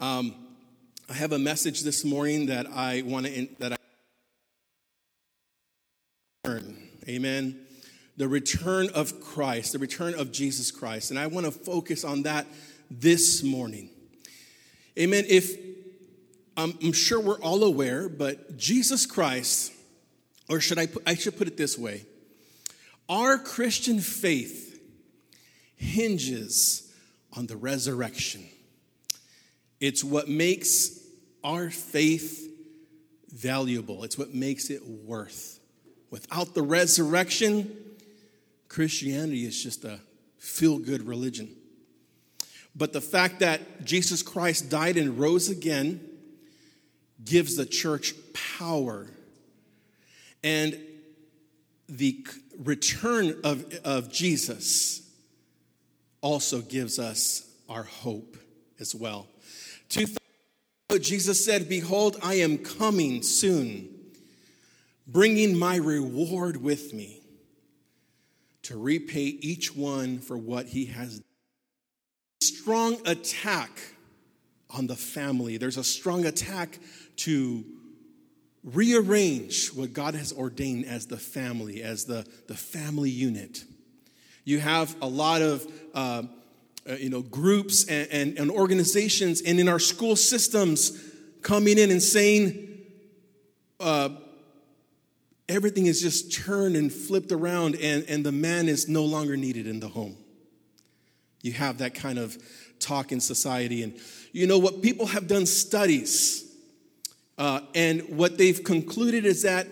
Um, I have a message this morning that I want to that I Amen. The return of Christ, the return of Jesus Christ, and I want to focus on that this morning. Amen. If um, I'm sure we're all aware, but Jesus Christ, or should I? Put, I should put it this way: our Christian faith hinges on the resurrection. It's what makes our faith valuable, it's what makes it worth. Without the resurrection, Christianity is just a feel good religion. But the fact that Jesus Christ died and rose again gives the church power. And the return of, of Jesus also gives us our hope as well. Jesus said, Behold, I am coming soon, bringing my reward with me to repay each one for what he has done. Strong attack on the family. There's a strong attack to rearrange what God has ordained as the family, as the, the family unit. You have a lot of uh, uh, you know, groups and, and, and organizations and in our school systems coming in and saying uh, everything is just turned and flipped around and, and the man is no longer needed in the home. You have that kind of talk in society. And you know what? People have done studies, uh, and what they've concluded is that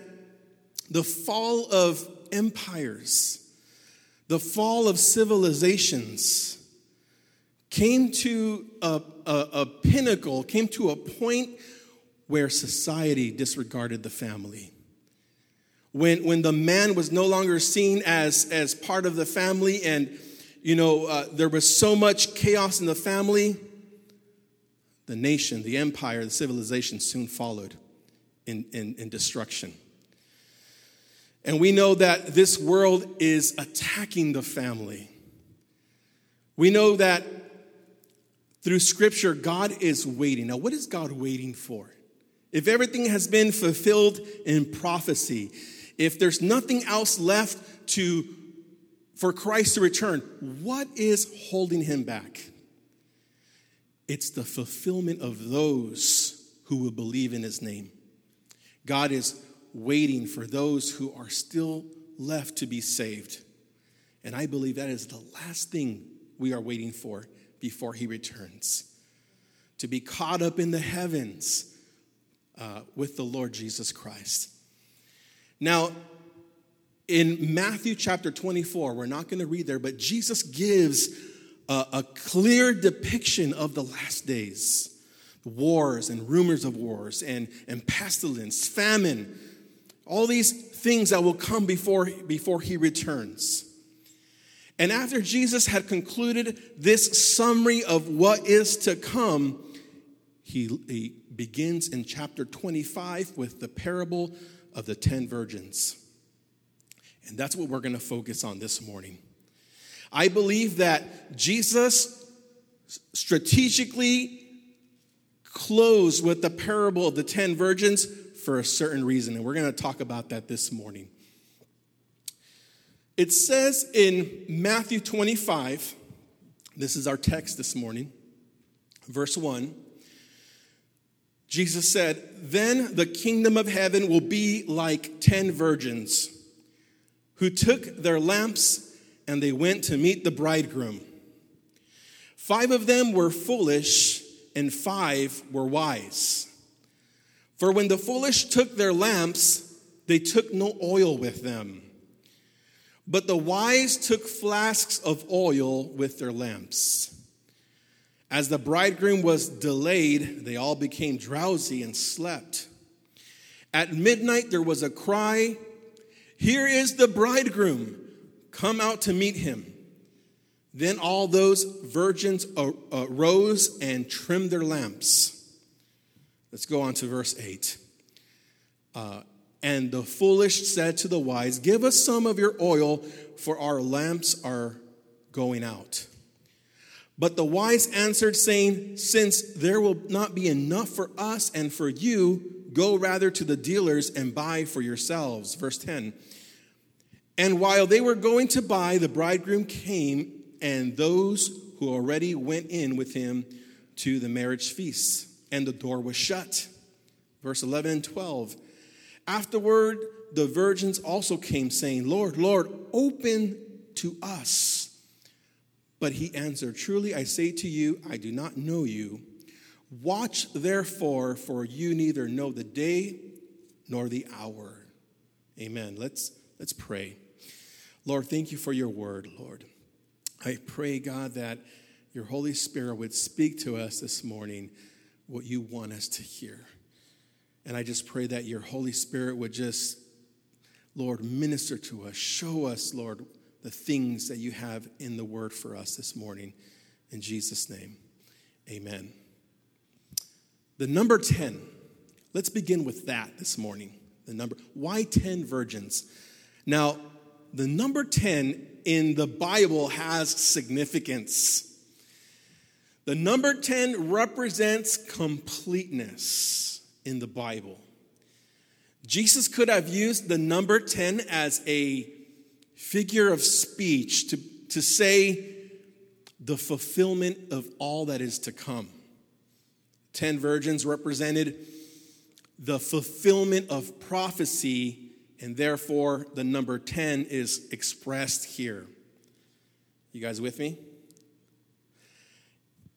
the fall of empires, the fall of civilizations, came to a, a, a pinnacle, came to a point where society disregarded the family. When, when the man was no longer seen as, as part of the family and you know uh, there was so much chaos in the family the nation the empire the civilization soon followed in, in, in destruction and we know that this world is attacking the family we know that through scripture, God is waiting. Now, what is God waiting for? If everything has been fulfilled in prophecy, if there's nothing else left to for Christ to return, what is holding him back? It's the fulfillment of those who will believe in his name. God is waiting for those who are still left to be saved. And I believe that is the last thing we are waiting for before he returns. To be caught up in the heavens uh, with the Lord Jesus Christ. Now, in Matthew chapter 24, we're not going to read there, but Jesus gives a, a clear depiction of the last days wars and rumors of wars and, and pestilence, famine, all these things that will come before, before he returns. And after Jesus had concluded this summary of what is to come, he, he, begins in chapter 25 with the parable of the 10 virgins. And that's what we're going to focus on this morning. I believe that Jesus strategically closed with the parable of the 10 virgins for a certain reason. And we're going to talk about that this morning. It says in Matthew 25, this is our text this morning, verse 1. Jesus said, Then the kingdom of heaven will be like ten virgins who took their lamps and they went to meet the bridegroom. Five of them were foolish and five were wise. For when the foolish took their lamps, they took no oil with them. But the wise took flasks of oil with their lamps. As the bridegroom was delayed, they all became drowsy and slept. At midnight, there was a cry Here is the bridegroom, come out to meet him. Then all those virgins arose and trimmed their lamps. Let's go on to verse 8. Uh, and the foolish said to the wise, Give us some of your oil, for our lamps are going out. But the wise answered, saying, Since there will not be enough for us and for you, go rather to the dealers and buy for yourselves. Verse 10. And while they were going to buy, the bridegroom came, and those who already went in with him to the marriage feast, and the door was shut. Verse 11 and 12. Afterward, the virgins also came, saying, Lord, Lord, open to us. But he answered, Truly I say to you, I do not know you. Watch therefore, for you neither know the day nor the hour. Amen. Let's, let's pray. Lord, thank you for your word, Lord. I pray, God, that your Holy Spirit would speak to us this morning what you want us to hear. And I just pray that your Holy Spirit would just, Lord, minister to us, show us, Lord, the things that you have in the word for us this morning. In Jesus' name, amen. The number 10, let's begin with that this morning. The number, why 10 virgins? Now, the number 10 in the Bible has significance. The number 10 represents completeness in the Bible. Jesus could have used the number 10 as a figure of speech to, to say the fulfillment of all that is to come. Ten virgins represented the fulfillment of prophecy, and therefore the number 10 is expressed here. You guys with me?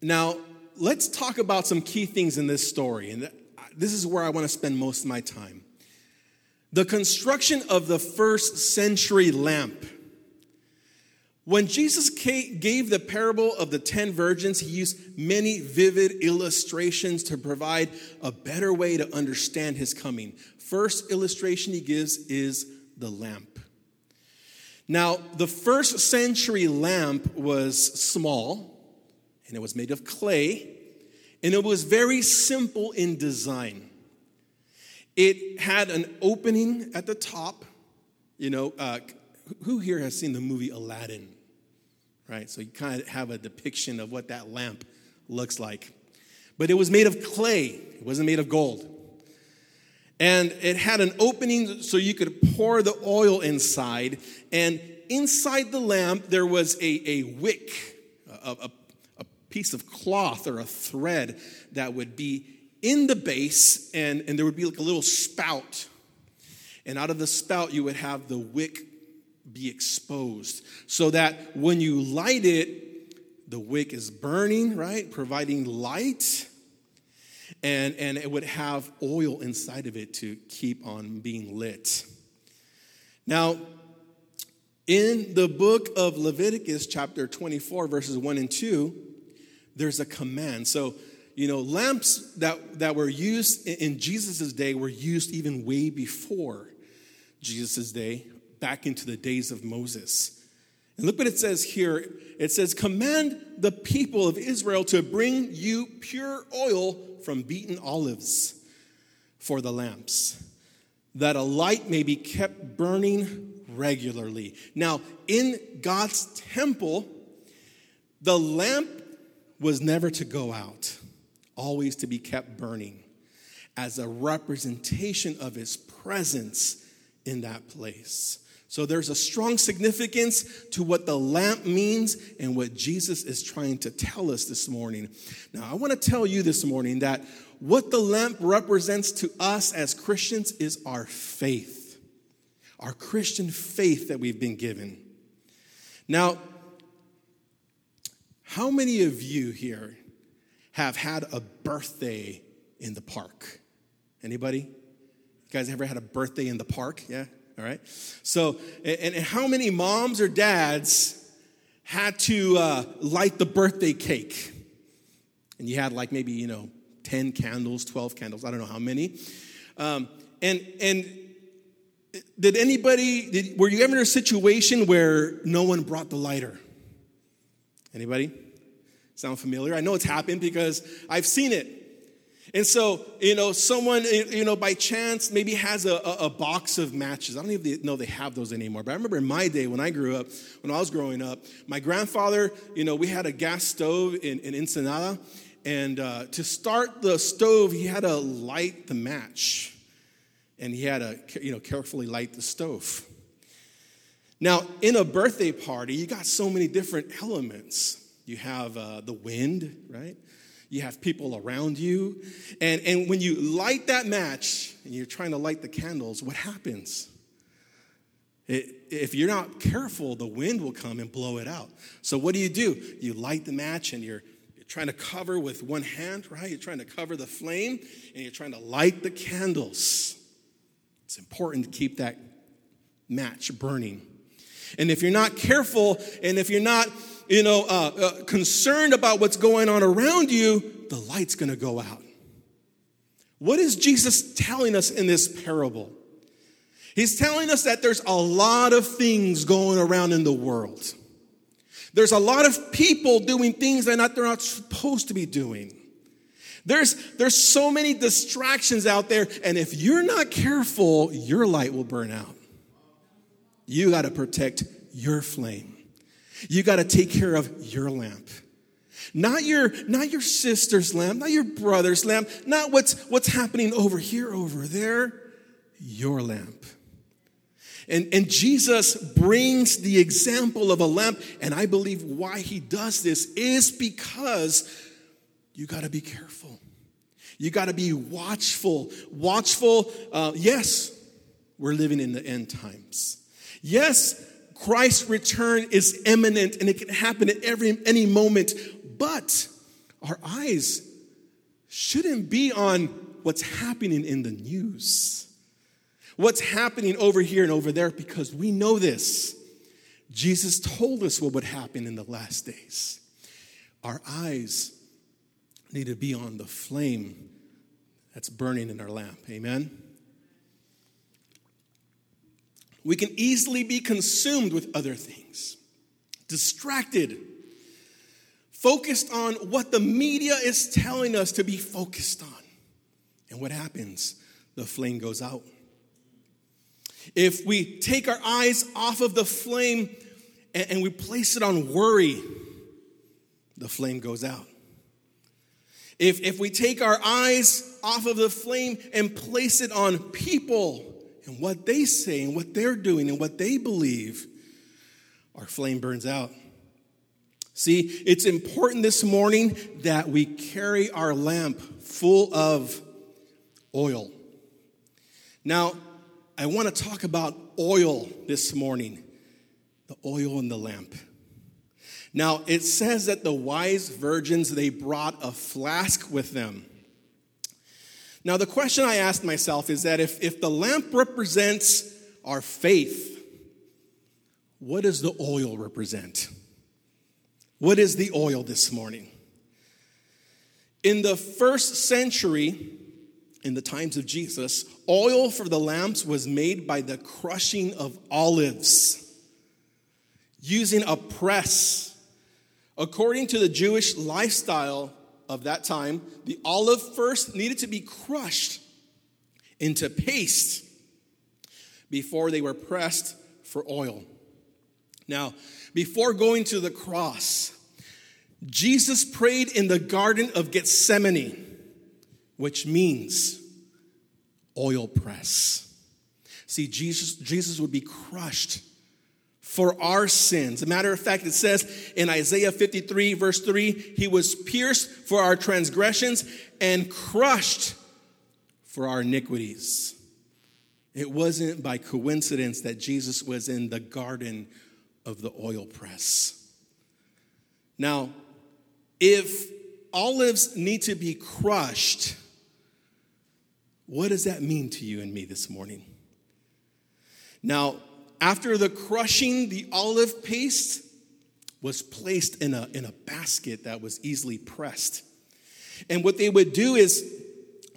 Now, let's talk about some key things in this story, and this is where I want to spend most of my time. The construction of the first century lamp. When Jesus gave the parable of the ten virgins, he used many vivid illustrations to provide a better way to understand his coming. First illustration he gives is the lamp. Now, the first century lamp was small and it was made of clay and it was very simple in design. It had an opening at the top. You know, uh, who here has seen the movie Aladdin? Right? So you kind of have a depiction of what that lamp looks like. But it was made of clay, it wasn't made of gold. And it had an opening so you could pour the oil inside. And inside the lamp, there was a, a wick, a, a, piece of cloth or a thread that would be in the base, and, and there would be like a little spout. And out of the spout, you would have the wick be exposed so that when you light it, the wick is burning, right? Providing light. And, and it would have oil inside of it to keep on being lit. Now, in the book of Leviticus, chapter 24, verses 1 and 2, there's a command. So, you know, lamps that, that were used in Jesus' day were used even way before Jesus' day, back into the days of Moses. And look what it says here it says, Command the people of Israel to bring you pure oil from beaten olives for the lamps, that a light may be kept burning regularly. Now, in God's temple, the lamp was never to go out always to be kept burning as a representation of his presence in that place. So there's a strong significance to what the lamp means and what Jesus is trying to tell us this morning. Now, I want to tell you this morning that what the lamp represents to us as Christians is our faith, our Christian faith that we've been given. Now, how many of you here have had a birthday in the park? Anybody? You guys ever had a birthday in the park? Yeah? All right. So, and, and how many moms or dads had to uh, light the birthday cake? And you had like maybe, you know, 10 candles, 12 candles, I don't know how many. Um, and, and did anybody, did, were you ever in a situation where no one brought the lighter? Anybody? Sound familiar? I know it's happened because I've seen it. And so, you know, someone, you know, by chance maybe has a, a, box of matches. I don't even know they have those anymore. But I remember in my day when I grew up, when I was growing up, my grandfather, you know, we had a gas stove in, in Ensenada. And uh, to start the stove, he had to light the match. And he had to, you know, carefully light the stove. Now, in a birthday party, you got so many different elements. You have uh, the wind, right? you have people around you. And, and when you light that match and you're trying to light the candles, what happens? It, if you're not careful, the wind will come and blow it out. So, what do you do? You light the match and you're, you're trying to cover with one hand, right? You're trying to cover the flame and you're trying to light the candles. It's important to keep that match burning. And if you're not careful and if you're not you know, uh, uh, concerned about what's going on around you, the light's going to go out. What is Jesus telling us in this parable? He's telling us that there's a lot of things going around in the world. There's a lot of people doing things not, they're not supposed to be doing. There's, there's so many distractions out there, and if you're not careful, your light will burn out. You got to protect your flame. You got to take care of your lamp. Not your, not your sister's lamp, not your brother's lamp, not what's, what's happening over here, over there, your lamp. And, and Jesus brings the example of a lamp, and I believe why he does this is because you got to be careful. You got to be watchful. Watchful, uh, yes, we're living in the end times. Yes, Christ's return is imminent and it can happen at every any moment. But our eyes shouldn't be on what's happening in the news. What's happening over here and over there because we know this. Jesus told us what would happen in the last days. Our eyes need to be on the flame that's burning in our lamp. Amen. We can easily be consumed with other things, distracted, focused on what the media is telling us to be focused on. And what happens? The flame goes out. If we take our eyes off of the flame and, we place it on worry, the flame goes out. If, if we take our eyes off of the flame and place it on people, and what they say and what they're doing and what they believe, our flame burns out. See, it's important this morning that we carry our lamp full of oil. Now, I want to talk about oil this morning the oil in the lamp. Now, it says that the wise virgins, they brought a flask with them. Now, the question I asked myself is that if, if the lamp represents our faith, what does the oil represent? What is the oil this morning? In the first century, in the times of Jesus, oil for the lamps was made by the crushing of olives using a press. According to the Jewish lifestyle, of that time, the olive first needed to be crushed into paste before they were pressed for oil. Now, before going to the cross, Jesus prayed in the Garden of Gethsemane, which means oil press. See, Jesus, Jesus would be crushed for our sins. A matter of fact, it says in Isaiah 53, verse 3, he was pierced for our transgressions and crushed for our iniquities. It wasn't by coincidence that Jesus was in the garden of the oil press. Now, if olives need to be crushed, what does that mean to you and me this morning? Now, after the crushing, the olive paste was placed in a, in a basket that was easily pressed. And what they would do is,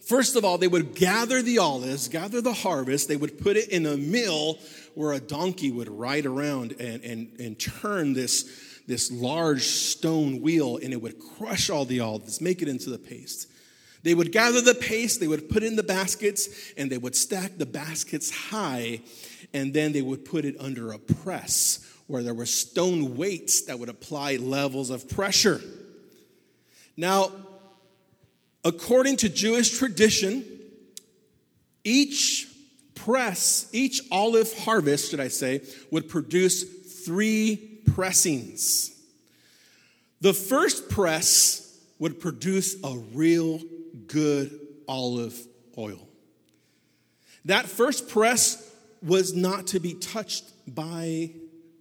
first of all, they would gather the olives, gather the harvest, they would put it in a mill where a donkey would ride around and, and, and turn this, this large stone wheel, and it would crush all the olives, make it into the paste. They would gather the paste, they would put in the baskets, and they would stack the baskets high, and then they would put it under a press where there were stone weights that would apply levels of pressure. Now, according to Jewish tradition, each press, each olive harvest, should I say, would produce three pressings. The first press would produce a real good olive oil. That first press was not to be touched by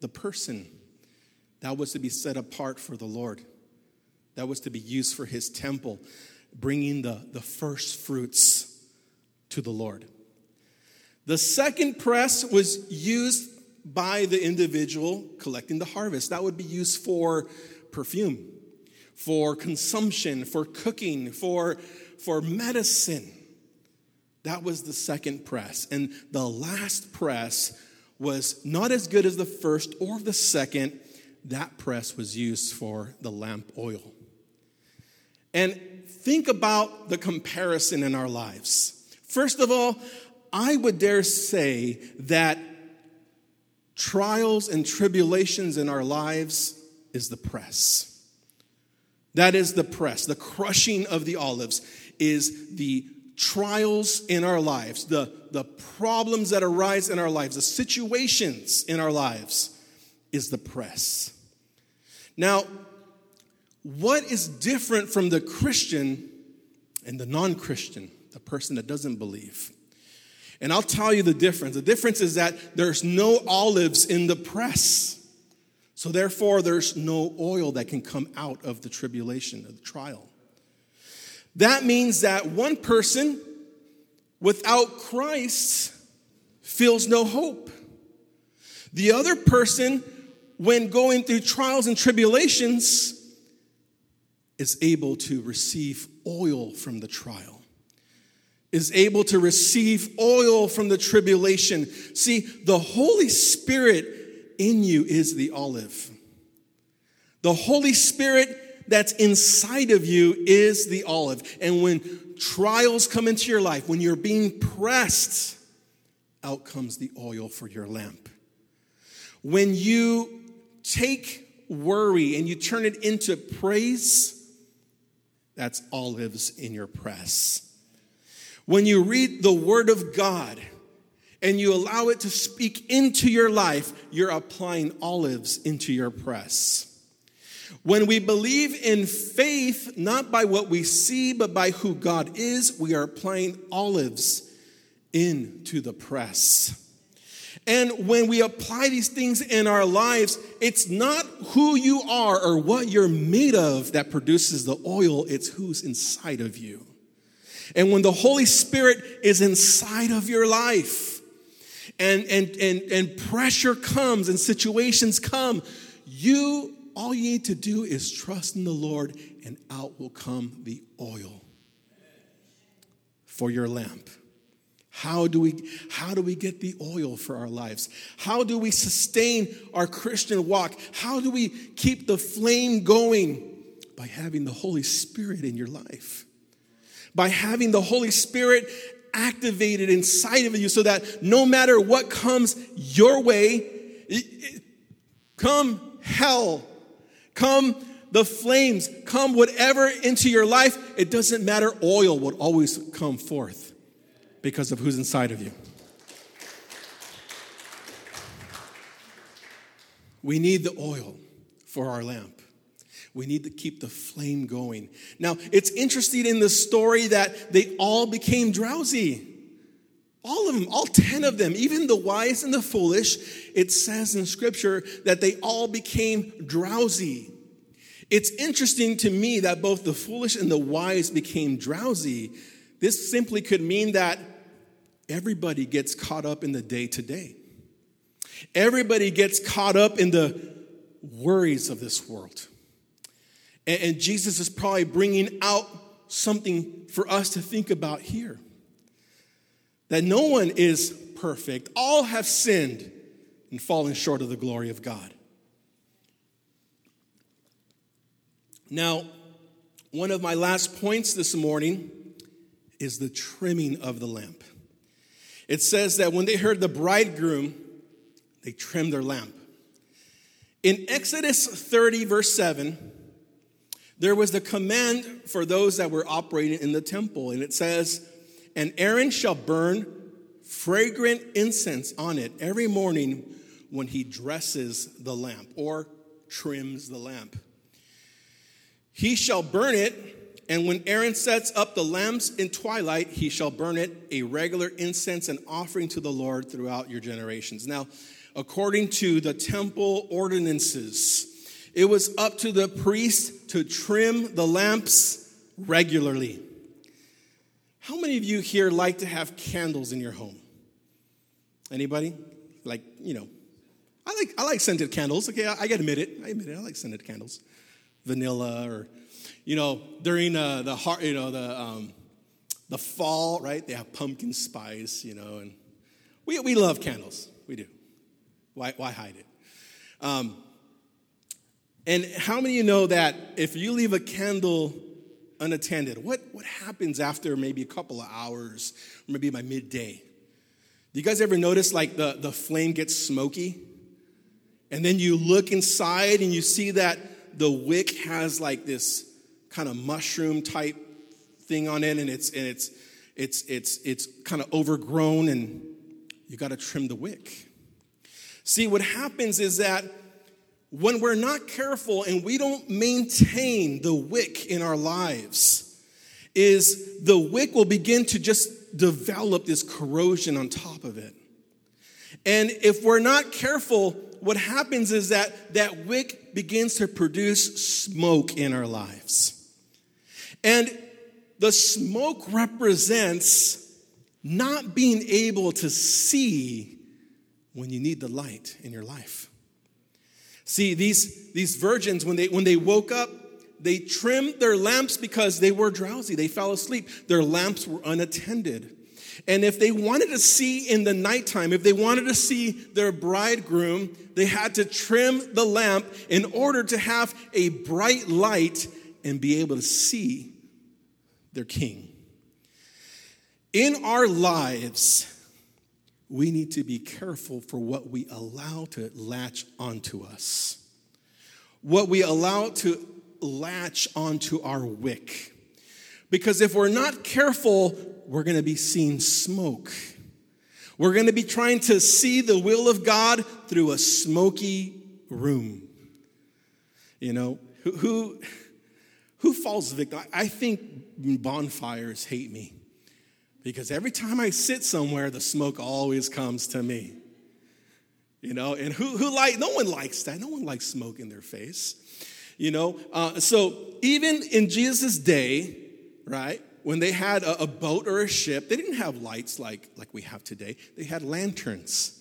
the person, that was to be set apart for the Lord. That was to be used for his temple, bringing the, the first fruits to the Lord. The second press was used by the individual collecting the harvest. That would be used for perfume, for consumption, for cooking, for, for medicine. That was the second press. And the last press was not as good as the first or the second. That press was used for the lamp oil. And think about the comparison in our lives. First of all, I would dare say that trials and tribulations in our lives is the press. That is the press. The crushing of the olives is the trials in our lives, the, the problems that arise in our lives, the situations in our lives is the press. Now, what is different from the Christian and the non Christian, the person that doesn't believe? And I'll tell you the difference. The difference is that there's no olives in the press. So therefore, there's no oil that can come out of the tribulation, of the trial. That means that one person without Christ feels no hope. The other person, when going through trials and tribulations, is able to receive oil from the trial, is able to receive oil from the tribulation. See, the Holy Spirit in you is the olive. The Holy Spirit that's inside of you is the olive. And when trials come into your life, when you're being pressed, out comes the oil for your lamp. When you take worry and you turn it into praise, that's olives in your press. When you read the Word of God and you allow it to speak into your life, you're applying olives into your press. When we believe in faith, not by what we see, but by who God is, we are applying olives into the press. And when we apply these things in our lives, it's not who you are or what you're made of that produces the oil, it's who's inside of you. And when the Holy Spirit is inside of your life, and, and, and, and pressure comes and situations come, you all you need to do is trust in the Lord, and out will come the oil for your lamp. How do we how do we get the oil for our lives? How do we sustain our Christian walk? How do we keep the flame going? By having the Holy Spirit in your life. By having the Holy Spirit activated inside of you so that no matter what comes your way, come hell, come the flames, come whatever into your life, it doesn't matter, oil will always come forth because of who's inside of you. We need the oil for our lamp. We need to keep the flame going. Now, it's interesting in the story that they all became drowsy. All of them, all 10 of them, even the wise and the foolish, it says in scripture that they all became drowsy. It's interesting to me that both the foolish and the wise became drowsy. This simply could mean that everybody gets caught up in the day to day. Everybody gets caught up in the worries of this world. And, and, Jesus is probably bringing out something for us to think about here that no one is perfect, all have sinned and fallen short of the glory of God. Now, one of my last points this morning is the trimming of the lamp. It says that when they heard the bridegroom, they trimmed their lamp. In Exodus 30, verse 7, there was the command for those that were operating in the temple, and it says, And Aaron shall burn fragrant incense on it every morning when he dresses the lamp or trims the lamp. He shall burn it, and when Aaron sets up the lamps in twilight, he shall burn it a regular incense and offering to the Lord throughout your generations. Now, according to the temple ordinances, it was up to the priest to trim the lamps regularly. How many of you here like to have candles in your home? Anybody? Like, you know, I like I like scented candles. Okay, I, I gotta admit it. I admit it. I like scented candles, vanilla or, you know, during uh, the heart, you know, the um, the fall, right? They have pumpkin spice, you know, and we we love candles. We do. Why, why hide it? Um, and how many of you know that if you leave a candle unattended, what, what happens after maybe a couple of hours, maybe by midday? Do you guys ever notice like the, the flame gets smoky? And then you look inside and you see that the wick has like this kind of mushroom type thing on it, and it's and it's it's it's it's kind of overgrown, and you got to trim the wick. See, what happens is that when we're not careful and we don't maintain the wick in our lives, is the wick will begin to just develop this corrosion on top of it. And if we're not careful, what happens is that that wick begins to produce smoke in our lives. And the smoke represents not being able to see when you need the light in your life. See, these, these virgins, when they, when they woke up, they trimmed their lamps because they were drowsy. They fell asleep. Their lamps were unattended. And if they wanted to see in the nighttime, if they wanted to see their bridegroom, they had to trim the lamp in order to have a bright light and be able to see their king. In our lives, we need to be careful for what we allow to latch onto us, what we allow to latch onto our wick. Because if we're not careful, we're going to be seeing smoke. We're going to be trying to see the will of God through a smoky room. You know, who, who, who falls victim? I think bonfires hate me. Because every time I sit somewhere, the smoke always comes to me. You know, and who, who like, no one likes that. No one likes smoke in their face. You know, uh, so even in Jesus' day, right, when they had a, a boat or a ship, they didn't have lights like, like we have today. They had lanterns.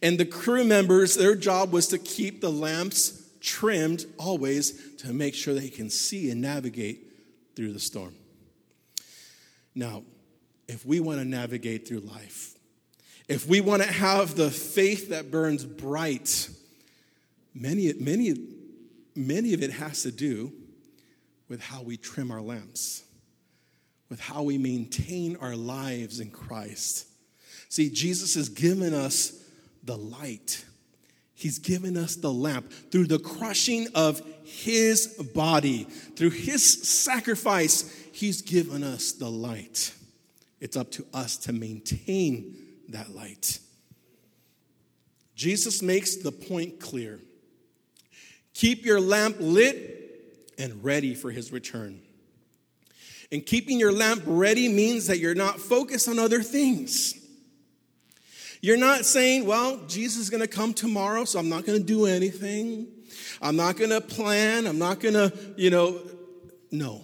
And the crew members, their job was to keep the lamps trimmed always to make sure they can see and navigate through the storm. Now, if we want to navigate through life, if we want to have the faith that burns bright, many, many, many of it has to do with how we trim our lamps, with how we maintain our lives in Christ. See, Jesus has given us the light. He's given us the lamp through the crushing of his body, through his sacrifice, he's given us the light. It's up to us to maintain that light. Jesus makes the point clear keep your lamp lit and ready for his return. And keeping your lamp ready means that you're not focused on other things. You're not saying, well, Jesus is going to come tomorrow, so I'm not going to do anything. I'm not going to plan. I'm not going to, you know, no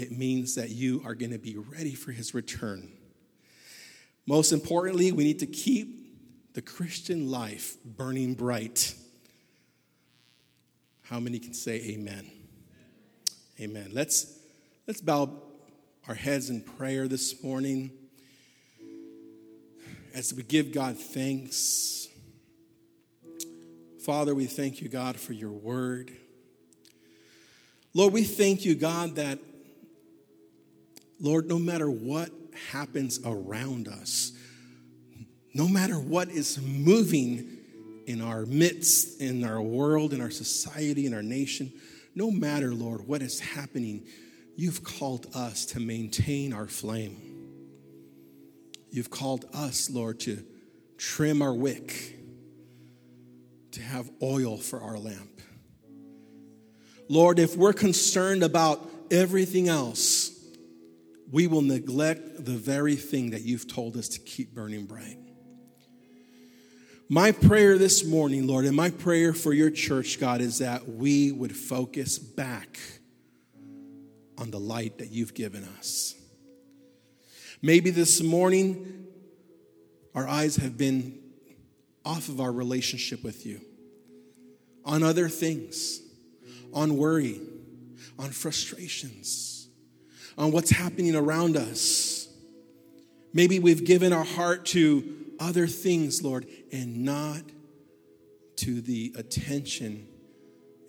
it means that you are going to be ready for his return. Most importantly, we need to keep the Christian life burning bright. How many can say amen? Amen. Let's, let's bow our heads in prayer this morning as we give God thanks. Father, we thank you, God, for your word. Lord, we thank you, God, that Lord, no matter what happens around us, no matter what is moving in our midst, in our world, in our society, in our nation, no matter, Lord, what is happening, you've called us to maintain our flame. You've called us, Lord, to trim our wick, to have oil for our lamp. Lord, if we're concerned about everything else, we will neglect the very thing that you've told us to keep burning bright. My prayer this morning, Lord, and my prayer for your church, God, is that we would focus back on the light that you've given us. Maybe this morning, our eyes have been off of our relationship with you, on other things, on worry, on frustrations, on what's happening around us. Maybe we've given our heart to other things, Lord, and not to the attention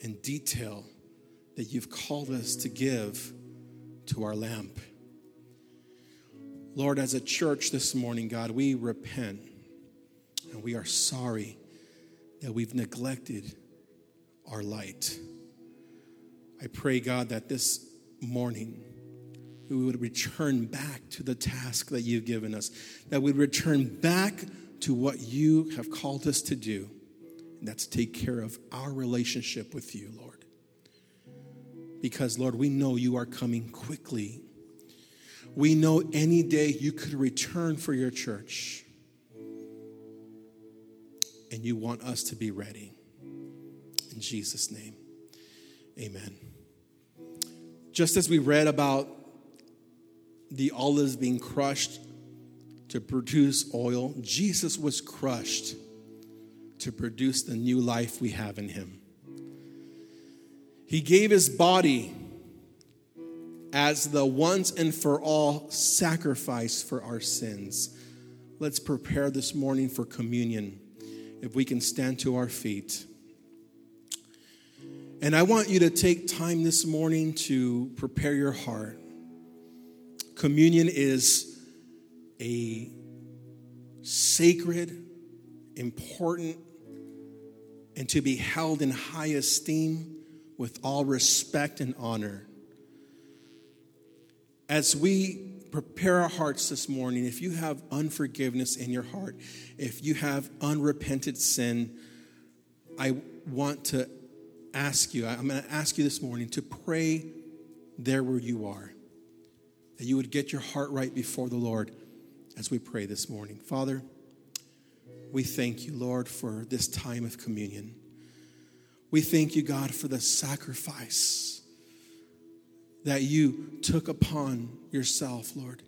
and detail that you've called us to give to our lamp. Lord, as a church this morning, God, we repent and we are sorry that we've neglected our light. I pray, God, that this morning we would return back to the task that you've given us, that we'd return back to what you have called us to do, and that's take care of our relationship with you, Lord. Because, Lord, we know you are coming quickly. We know any day you could return for your church. And you want us to be ready. In Jesus' name, amen. Just as we read about the olives being crushed to produce oil, Jesus was crushed to produce the new life we have in him. He gave his body as the once and for all sacrifice for our sins. Let's prepare this morning for communion. If we can stand to our feet. And I want you to take time this morning to prepare your heart. Communion is a sacred, important, and to be held in high esteem with all respect and honor. As we prepare our hearts this morning, if you have unforgiveness in your heart, if you have unrepented sin, I want to ask you, I'm going to ask you this morning to pray there where you are that you would get your heart right before the Lord as we pray this morning. Father, we thank you, Lord, for this time of communion. We thank you, God, for the sacrifice that you took upon yourself, Lord,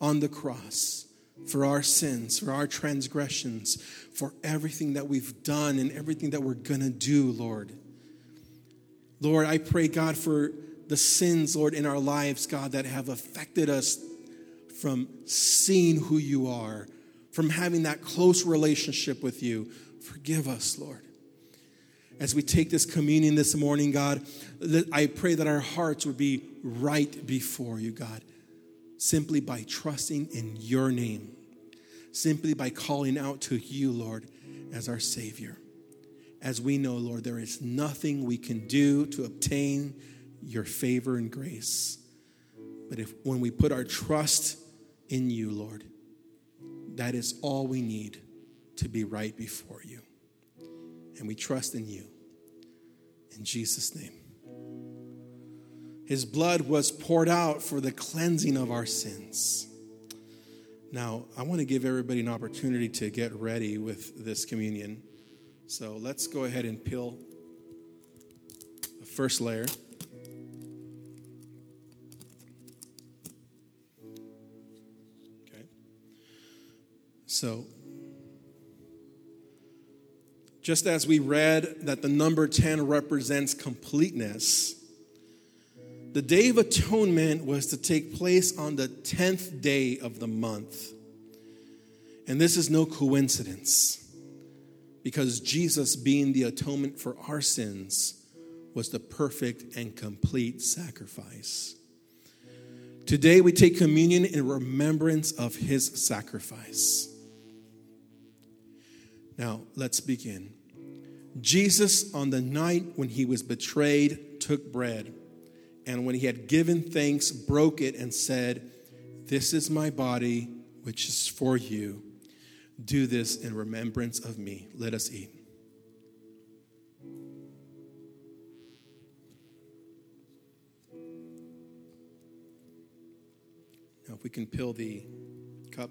on the cross for our sins, for our transgressions, for everything that we've done and everything that we're going to do, Lord. Lord, I pray, God, for the sins, Lord, in our lives, God, that have affected us from seeing who you are, from having that close relationship with you. Forgive us, Lord. As we take this communion this morning, God, I pray that our hearts would be right before you, God, simply by trusting in your name, simply by calling out to you, Lord, as our Savior. As we know, Lord, there is nothing we can do to obtain your favor and grace. But if when we put our trust in you, Lord, that is all we need to be right before you. And we trust in you. In Jesus' name. His blood was poured out for the cleansing of our sins. Now, I want to give everybody an opportunity to get ready with this communion. So let's go ahead and peel the first layer. So, just as we read that the number 10 represents completeness, the Day of Atonement was to take place on the 10th day of the month. And this is no coincidence because Jesus, being the atonement for our sins, was the perfect and complete sacrifice. Today we take communion in remembrance of his sacrifice. Now, let's begin. Jesus, on the night when he was betrayed, took bread, and when he had given thanks, broke it and said, This is my body, which is for you. Do this in remembrance of me. Let us eat. Now, if we can peel the cup.